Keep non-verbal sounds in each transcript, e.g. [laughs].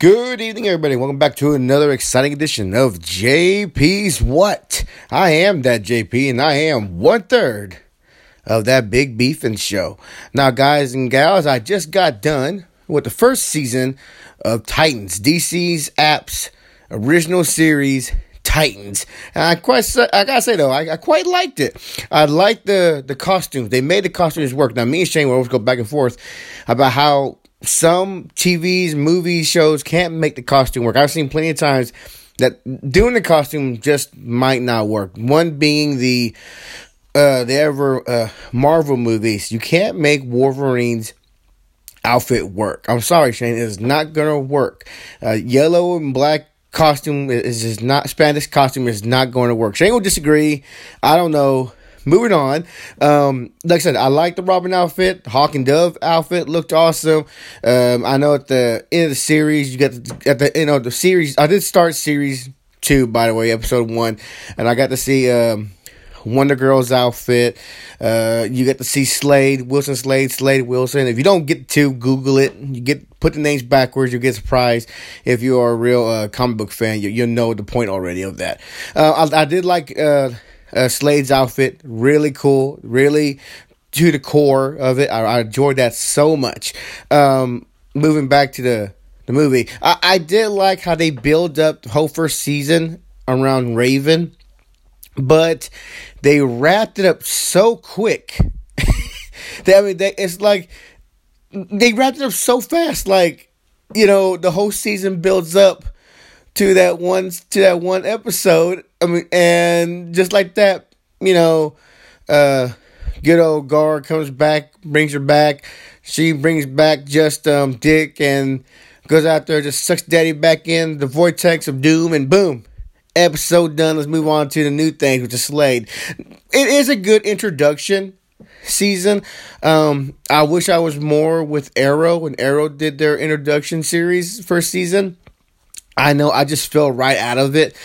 Good evening, everybody. Welcome back to another exciting edition of JP's What. I am that JP, and I am one third of that big beefing show. Now, guys and gals, I just got done with the first season of Titans, DC's apps original series. Titans, and I quite, I gotta say though, I, I quite liked it. I liked the the costumes. They made the costumes work. Now, me and Shane will always go back and forth about how some TVs, movies, shows can't make the costume work. I've seen plenty of times that doing the costume just might not work. One being the uh, the ever uh, Marvel movies. You can't make Wolverine's outfit work. I'm sorry, Shane. It's not gonna work. Uh, yellow and black costume is just not Spanish costume is not going to work. Shane will disagree. I don't know moving on. Um, like I said, I like the Robin outfit. Hawk and Dove outfit looked awesome. Um, I know at the end of the series, you got the, at the you know the series. I did start series two, by the way, episode one, and I got to see um, Wonder Girl's outfit. Uh, you get to see Slade, Wilson Slade, Slade Wilson. If you don't get to Google it, you get put the names backwards. You get surprised. If you are a real uh, comic book fan, you you know the point already of that. Uh, I, I did like. Uh, Slade's outfit, really cool, really to the core of it. I, I enjoyed that so much. Um, moving back to the the movie, I, I did like how they build up the whole first season around Raven, but they wrapped it up so quick. [laughs] that, I mean, they, it's like they wrapped it up so fast. Like you know, the whole season builds up to that one to that one episode. I mean, and just like that, you know, uh, good old Gar comes back, brings her back. She brings back just um Dick and goes out there, just sucks Daddy back in the vortex of doom, and boom, episode done. Let's move on to the new things, which is Slade. It is a good introduction season. Um, I wish I was more with Arrow when Arrow did their introduction series first season. I know I just fell right out of it,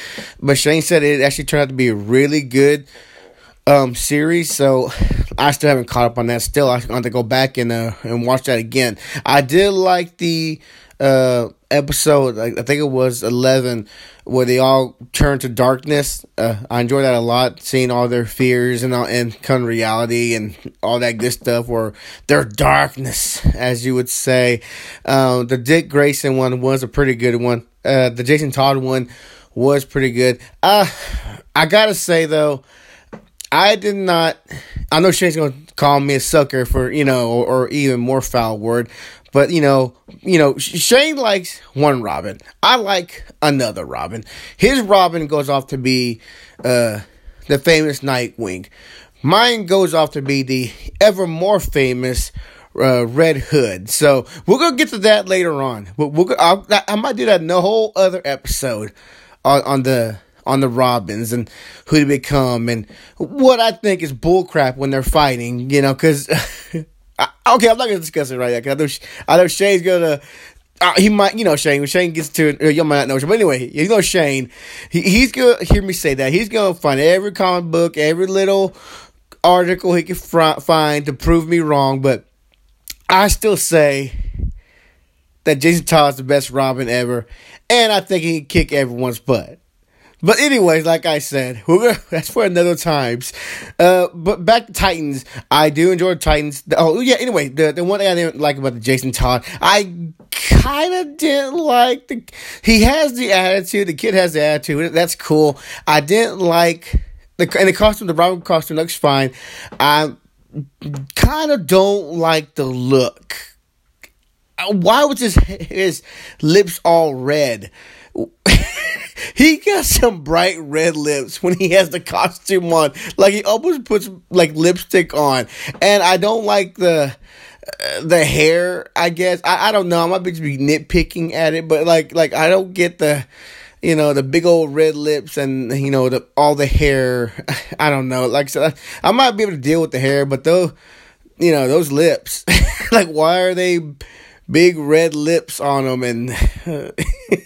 but Shane said it actually turned out to be a really good um, series. So I still haven't caught up on that. Still, I have to go back and uh, and watch that again. I did like the uh, episode. I think it was eleven where they all turn to darkness. Uh, I enjoyed that a lot, seeing all their fears and all, and come reality and all that good stuff, or their darkness, as you would say. Um, the Dick Grayson one was a pretty good one. Uh, the Jason Todd one was pretty good. Uh, I gotta say though, I did not. I know Shane's gonna call me a sucker for you know, or, or even more foul word, but you know, you know, Shane likes one Robin. I like another Robin. His Robin goes off to be uh, the famous Nightwing. Mine goes off to be the ever more famous uh, Red Hood. So we're gonna get to that later on. We're, we're I, I might do that in a whole other episode on, on the on the Robins and who they become and what I think is bullcrap when they're fighting. You know, because [laughs] okay, I'm not gonna discuss it right now. Cause I know I know Shane's gonna. Uh, he might, you know, Shane. When Shane gets to it, uh, you might not know. But anyway, you know, Shane. He, he's gonna hear me say that. He's gonna find every comic book, every little article he can fr- find to prove me wrong. But I still say that Jason Todd is the best Robin ever, and I think he can kick everyone's butt. But anyways, like I said, [laughs] that's for another times. Uh, but back to Titans, I do enjoy Titans. Oh yeah. Anyway, the the one thing I didn't like about the Jason Todd, I kind of didn't like the. He has the attitude. The kid has the attitude. That's cool. I didn't like the and the costume. The Robin costume looks fine. I kind of don't like the look. Uh, why was his his lips all red? [laughs] he got some bright red lips when he has the costume on. Like he almost puts like lipstick on, and I don't like the uh, the hair. I guess I, I don't know. I might be just be nitpicking at it, but like like I don't get the you know, the big old red lips and, you know, the, all the hair. [laughs] I don't know. Like, so I might be able to deal with the hair, but though, you know, those lips, [laughs] like, why are they big red lips on them? And, [laughs]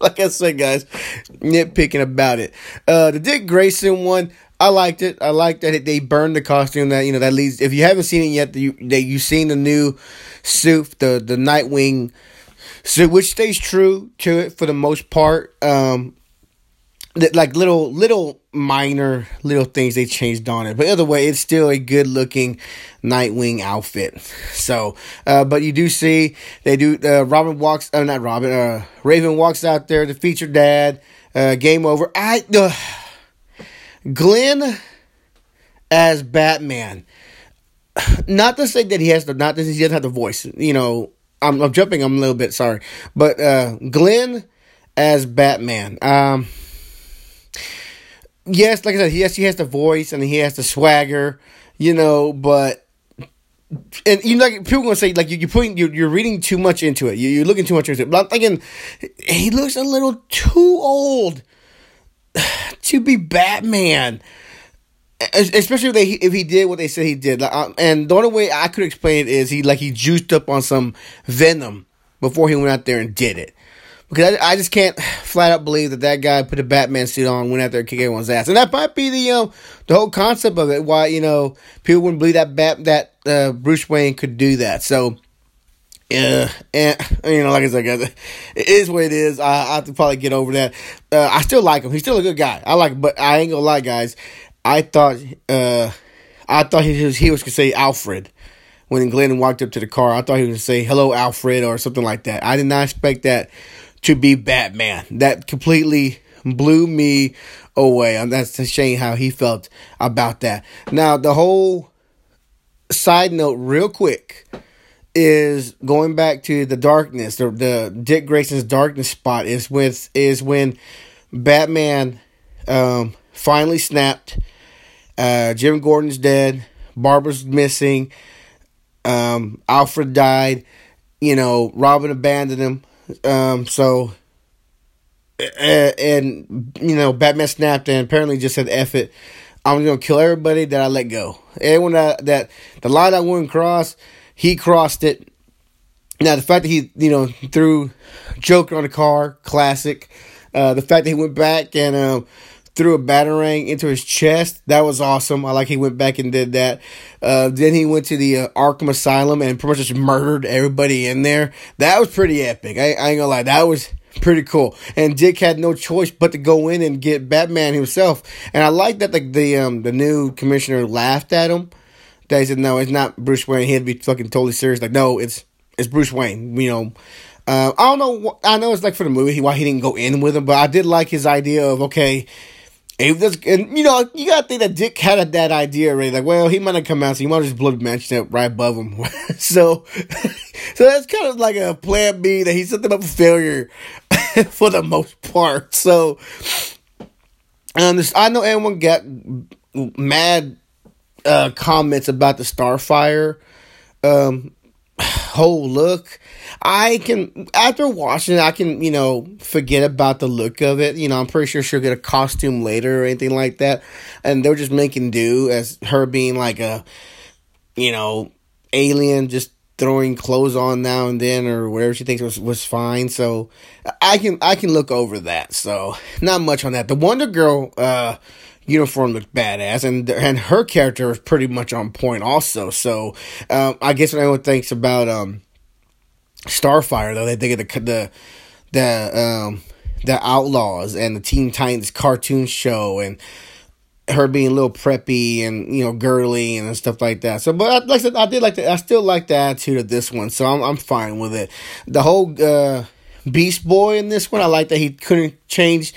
like I said, guys, nitpicking about it. Uh, the Dick Grayson one, I liked it. I liked that they burned the costume. That you know that leads. If you haven't seen it yet, you that you've seen the new suit, the the Nightwing So which stays true to it for the most part. Um, like little little minor little things they changed on it. But either way it's still a good looking nightwing outfit. So uh, but you do see they do uh, robin walks uh, not robin uh, raven walks out there to feature dad uh, game over. I uh, glen as batman. [sighs] Not to say that he has the not that he doesn't have the voice you know i'm, I'm jumping i'm a little bit sorry but uh, glen as batman um yes, like I said, yes, he has the voice and he has the swagger, you know, but and you know, like people gonna say like you, are putting you're, you're reading too much into it. You, are looking too much into it. But I'm thinking he looks a little too old [sighs] to be Batman. Especially if, they, if he did what they said he did, um, and the only way I could explain it is he like he juiced up on some venom before he went out there and did it. Because I, I, just can't flat out believe that that guy put a Batman suit on, went out there and kicked everyone's ass, and that might be the um the whole concept of it. Why you know people wouldn't believe that Bat that uh, Bruce Wayne could do that. So. Yeah, and you know, like I said, guys, it is what it is. I, I have to probably get over that. Uh, I still like him. He's still a good guy. I like him, but I ain't gonna lie, guys. I thought, uh, I thought he was he was gonna say Alfred when Glen walked up to the car. I thought he was gonna say hello, Alfred, or something like that. I did not expect that to be Batman. That completely blew me away. And that's a shame how he felt about that. Now, the whole side note, real quick, is going back to the darkness. The, the Dick Grayson's darkness spot is with is when Batman um, finally snapped. Uh, Jim Gordon's dead. Barbara's missing. Um, Alfred died. You know, Robin abandoned him. Um, so, and, you know, Batman snapped and apparently just said, F it. I'm going to kill everybody that I let go. Everyone that, that, the line I wouldn't cross, he crossed it. Now, the fact that he, you know, threw Joker on the car, classic. Uh, the fact that he went back and, um, threw a batarang into his chest. That was awesome. I like he went back and did that. Uh, then he went to the uh, Arkham Asylum and pretty much just murdered everybody in there. That was pretty epic. I, I ain't gonna lie. That was pretty cool. And Dick had no choice but to go in and get Batman himself. And I like that the the um the new commissioner laughed at him. That he said, "No, it's not Bruce Wayne." He had to be fucking totally serious. Like, no, it's it's Bruce Wayne. You know. Uh, I don't know. I know it's like for the movie why he didn't go in with him, but I did like his idea of okay, and you know, you gotta think that Dick had that idea already. Like, well, he might not come out, so you might just blow the mansion up right above him. [laughs] so, [laughs] so that's kind of like a plan B that he set them up for failure [laughs] for the most part. So, um, I know everyone got mad uh, comments about the Starfire um, [sighs] whole look. I can after watching it, I can you know forget about the look of it. You know, I'm pretty sure she'll get a costume later or anything like that, and they're just making do as her being like a you know alien, just throwing clothes on now and then or whatever she thinks was was fine. So I can I can look over that. So not much on that. The Wonder Girl. uh uniform looked badass, and and her character is pretty much on point also. So um, I guess when anyone thinks about um, Starfire, though, they think of the the the um, the Outlaws and the Teen Titans cartoon show and her being a little preppy and you know girly and stuff like that. So, but like I said, I did like I still like the attitude of this one, so I'm I'm fine with it. The whole uh, Beast Boy in this one, I like that he couldn't change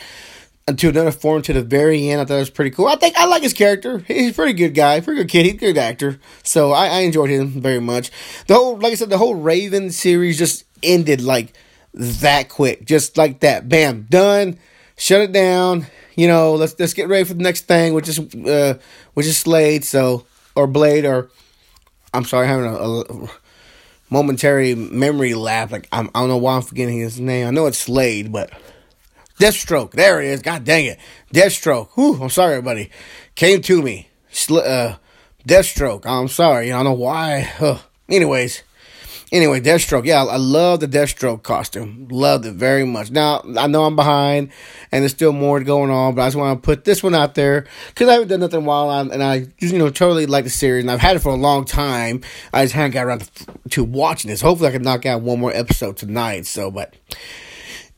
to another form to the very end. I thought it was pretty cool. I think I like his character. He's a pretty good guy, pretty good kid. He's a good actor. So I, I enjoyed him very much. The whole, like I said, the whole Raven series just ended like that quick, just like that. Bam, done. Shut it down. You know, let's let's get ready for the next thing, which is uh, which is Slade. So or Blade or I'm sorry, having a, a momentary memory lapse. Like I'm, I don't know why I'm forgetting his name. I know it's Slade, but Deathstroke. There it is. God dang it. Deathstroke. Whew, I'm sorry, everybody. Came to me. Uh, Deathstroke. I'm sorry. I don't know why. Anyways, Anyway, Deathstroke. Yeah, I love the Deathstroke costume. Loved it very much. Now, I know I'm behind and there's still more going on, but I just want to put this one out there because I haven't done nothing while and I, you know, totally like the series and I've had it for a long time. I just haven't got around to, to watching this. Hopefully, I can knock out one more episode tonight. So, but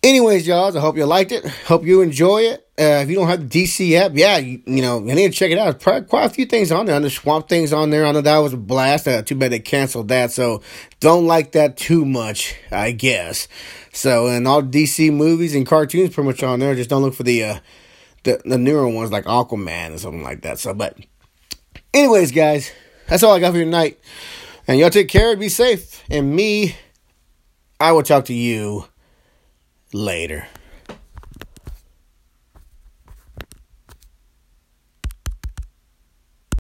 Anyways, y'all, I hope you liked it. Hope you enjoy it. Uh, if you don't have the DC app, yeah, you, you know, you need to check it out. Probably quite a few things on there. On the Swamp things on there. I know that was a blast. Uh, too bad they canceled that. So don't like that too much, I guess. So, and all DC movies and cartoons pretty much on there. Just don't look for the, uh, the, the newer ones like Aquaman or something like that. So, but anyways, guys, that's all I got for tonight. And y'all take care, be safe. And me, I will talk to you later.